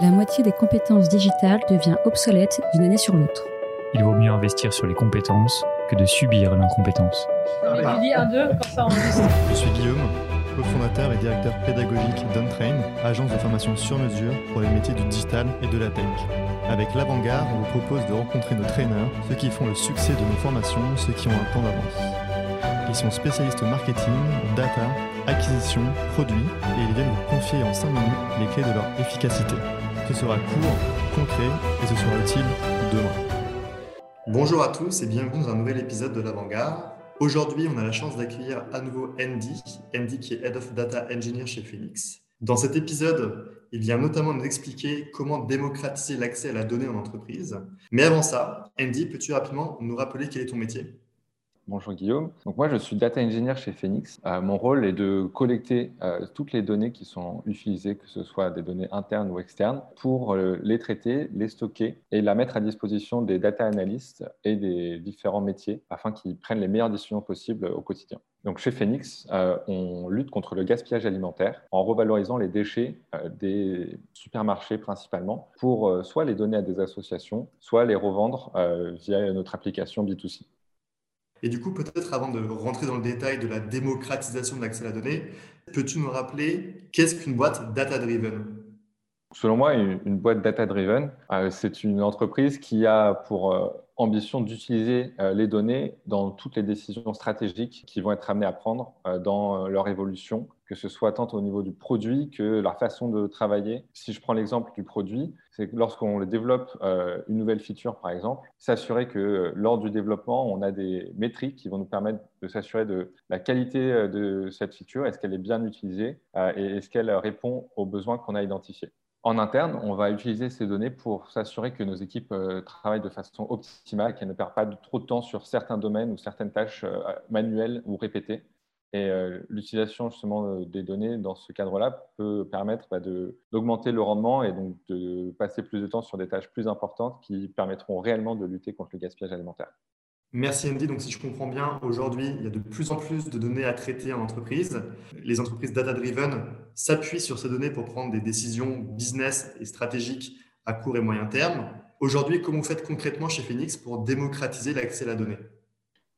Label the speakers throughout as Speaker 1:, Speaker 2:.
Speaker 1: la moitié des compétences digitales devient obsolète d'une année sur l'autre.
Speaker 2: Il vaut mieux investir sur les compétences que de subir l'incompétence.
Speaker 3: Tu dis un, deux, quand ça enregistre.
Speaker 4: Je suis Guillaume, cofondateur et directeur pédagogique d'Untrain, agence de formation sur mesure pour les métiers du digital et de la tech. Avec l'Avant-Garde, on vous propose de rencontrer nos traîneurs, ceux qui font le succès de nos formations, ceux qui ont un temps d'avance. Ils sont spécialistes marketing, data, acquisition, produits et ils viennent vous confier en 5 minutes les clés de leur efficacité. Ce sera court, concret et ce sera utile demain. Bonjour à tous et bienvenue dans un nouvel épisode de l'Avant-Garde. Aujourd'hui, on a la chance d'accueillir à nouveau Andy, Andy qui est Head of Data Engineer chez Phoenix. Dans cet épisode, il vient notamment nous expliquer comment démocratiser l'accès à la donnée en entreprise. Mais avant ça, Andy, peux-tu rapidement nous rappeler quel est ton métier?
Speaker 5: Bonjour Guillaume. Donc moi, je suis data engineer chez Phoenix. Euh, mon rôle est de collecter euh, toutes les données qui sont utilisées, que ce soit des données internes ou externes, pour euh, les traiter, les stocker et la mettre à disposition des data analysts et des différents métiers afin qu'ils prennent les meilleures décisions possibles au quotidien. Donc chez Phoenix, on lutte contre le gaspillage alimentaire en revalorisant les déchets des supermarchés principalement pour soit les donner à des associations, soit les revendre via notre application B2C.
Speaker 4: Et du coup, peut-être avant de rentrer dans le détail de la démocratisation de l'accès à la donnée, peux-tu nous rappeler qu'est-ce qu'une boîte data-driven?
Speaker 5: Selon moi, une, boîte data-driven, euh, c'est une entreprise qui a pour euh, ambition d'utiliser euh, les données dans toutes les décisions stratégiques qui vont être amenées à prendre dans leur évolution, que ce soit tant au niveau du produit que leur façon de travailler. Si je prends l'exemple du produit, c'est lorsqu'on développe une nouvelle feature, par exemple, s'assurer que lors du développement, on a des métriques qui vont nous permettre de s'assurer de la qualité de cette feature, est-ce qu'elle est bien utilisée et est-ce qu'elle répond aux besoins qu'on a identifiés. En interne, on va utiliser ces données pour s'assurer que nos équipes euh, travaillent de façon optimale, qu'elles ne perdent pas trop de temps sur certains domaines ou certaines tâches euh, manuelles ou répétées. Et euh, l'utilisation justement des données dans ce cadre-là peut permettre bah, d'augmenter le rendement et donc de passer plus de temps sur des tâches plus importantes qui permettront réellement de lutter contre le gaspillage alimentaire.
Speaker 4: Merci Andy. Donc, si je comprends bien, aujourd'hui, il y a de plus en plus de données à traiter en entreprise. Les entreprises data-driven s'appuient sur ces données pour prendre des décisions business et stratégiques à court et moyen terme. Aujourd'hui, comment vous faites concrètement chez Phoenix pour démocratiser l'accès à la donnée?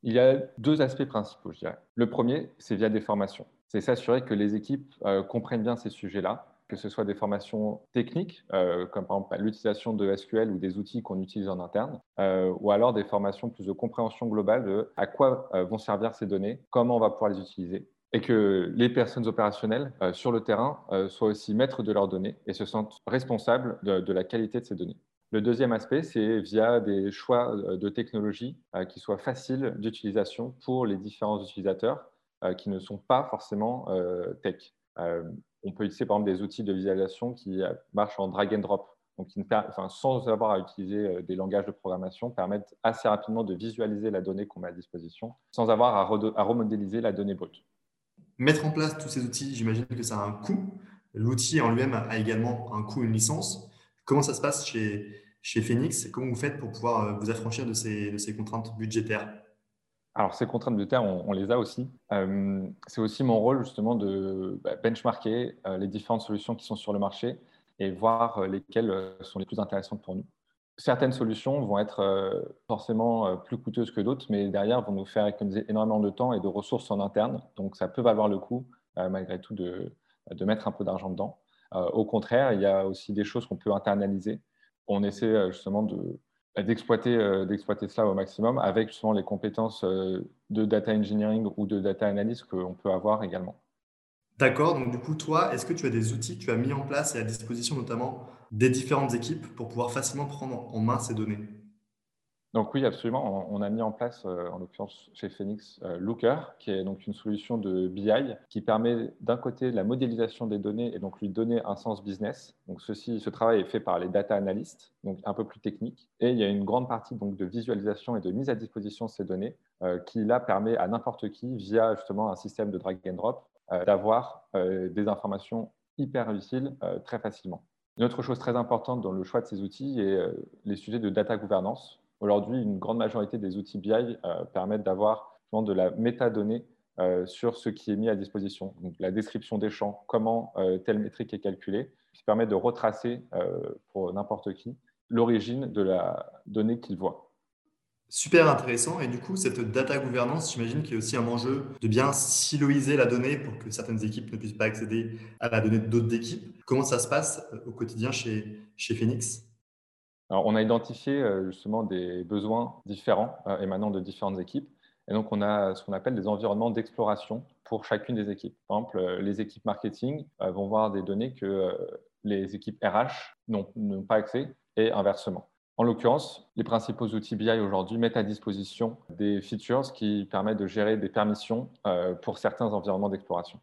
Speaker 5: Il y a deux aspects principaux, je dirais. Le premier, c'est via des formations. C'est s'assurer que les équipes euh, comprennent bien ces sujets-là que ce soit des formations techniques, euh, comme par exemple bah, l'utilisation de SQL ou des outils qu'on utilise en interne, euh, ou alors des formations plus de compréhension globale de à quoi euh, vont servir ces données, comment on va pouvoir les utiliser, et que les personnes opérationnelles sur le terrain soient aussi maîtres de leurs données et se sentent responsables de, la qualité de ces données. Le deuxième aspect, c'est via des choix de technologies qui soient faciles d'utilisation pour les différents utilisateurs qui ne sont pas forcément tech on peut utiliser par exemple des outils de visualisation qui euh, marchent en drag and drop, donc sans avoir à utiliser euh, des langages de programmation, permettent assez rapidement de visualiser la donnée qu'on met à disposition, sans avoir à, remodéliser la donnée brute.
Speaker 4: Mettre en place tous ces outils, j'imagine que ça a un coût. L'outil en lui-même a également un coût, une licence. Comment ça se passe chez, chez Phoenix? Comment vous faites pour pouvoir euh, vous affranchir de ces, de ces contraintes budgétaires?
Speaker 5: Alors, ces contraintes de terre, on, les a aussi. Euh, c'est aussi mon rôle, justement, de bah, benchmarker euh, les différentes solutions qui sont sur le marché et voir euh, lesquelles sont les plus intéressantes pour nous. Certaines solutions vont être forcément plus coûteuses que d'autres, mais derrière vont nous faire économiser énormément de temps et de ressources en interne. Donc, ça peut valoir le coup, malgré tout, de, de, mettre un peu d'argent dedans. au contraire, il y a aussi des choses qu'on peut internaliser. On essaie justement de, d'exploiter euh, d'exploiter cela au maximum avec justement les compétences euh, de data engineering ou de data analyst qu'on peut avoir également.
Speaker 4: D'accord, donc du coup, toi, est-ce que tu as des outils que tu as mis en place et à disposition notamment des différentes équipes pour pouvoir facilement prendre en main ces données?
Speaker 5: Donc oui, absolument. On a mis en place, euh, en l'occurrence chez Phoenix, euh, Looker, qui est donc une solution de BI qui permet d'un côté la modélisation des données et donc lui donner un sens business. Donc ceci, ce travail est fait par les data analysts, donc un peu plus technique. Et il y a une grande partie donc de visualisation et de mise à disposition de ces données euh, qui là permet à n'importe qui, via justement un système de drag and drop, d'avoir des informations hyper utiles très facilement. Une autre chose très importante dans le choix de ces outils est les sujets de data gouvernance. Aujourd'hui, une grande majorité des outils BI euh, permettent d'avoir de la métadonnée sur ce qui est mis à disposition. Donc, la description des champs, comment telle métrique est calculée, qui permet de retracer pour n'importe qui l'origine de la donnée qu'il voit.
Speaker 4: Super intéressant. Et du coup, cette data gouvernance, j'imagine qu'il y a aussi un enjeu de bien siloiser la donnée pour que certaines équipes ne puissent pas accéder à la donnée d'autres équipes. Comment ça se passe euh, au quotidien chez, chez Phoenix?
Speaker 5: On a identifié euh, justement des besoins différents euh, émanant de différentes équipes. Et donc, on a ce qu'on appelle des environnements d'exploration pour chacune des équipes. Par exemple, les équipes marketing vont voir des données que les équipes RH n'ont pas accès et inversement. En l'occurrence, les principaux outils BI aujourd'hui mettent à disposition des features qui permettent de gérer des permissions euh, pour certains environnements d'exploration.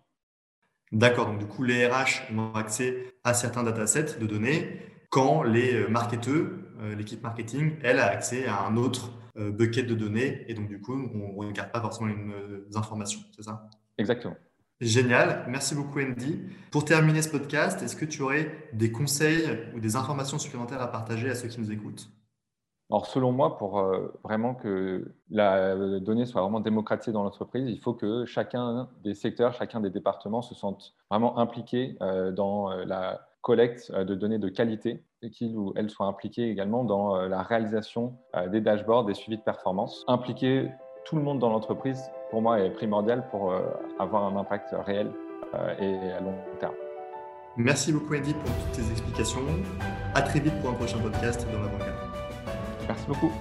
Speaker 4: D'accord, donc du coup, les RH ont accès à certains datasets de données quand les euh, marketeurs, euh, l'équipe marketing, elle a accès à un autre bucket de données et donc du coup, on ne regarde pas forcément les informations, c'est ça?
Speaker 5: Exactement.
Speaker 4: Génial, merci beaucoup Andy. Pour terminer ce podcast, est-ce que tu aurais des conseils ou des informations supplémentaires à partager à ceux qui nous écoutent?
Speaker 5: Alors, selon moi, pour euh, vraiment que la donnée soit vraiment démocratisée dans l'entreprise, il faut que chacun des secteurs, chacun des départements se sente vraiment impliqué euh, dans euh, la collecte de données de qualité et qu'il ou elle soit impliqué également dans la réalisation des dashboards, des suivis de performance. Impliquer tout le monde dans l'entreprise pour moi, est primordial pour euh, avoir un impact réel euh, et à long terme.
Speaker 4: Merci beaucoup, Andy, pour toutes tes explications. À très vite pour un prochain podcast dans la banque.
Speaker 5: Merci beaucoup.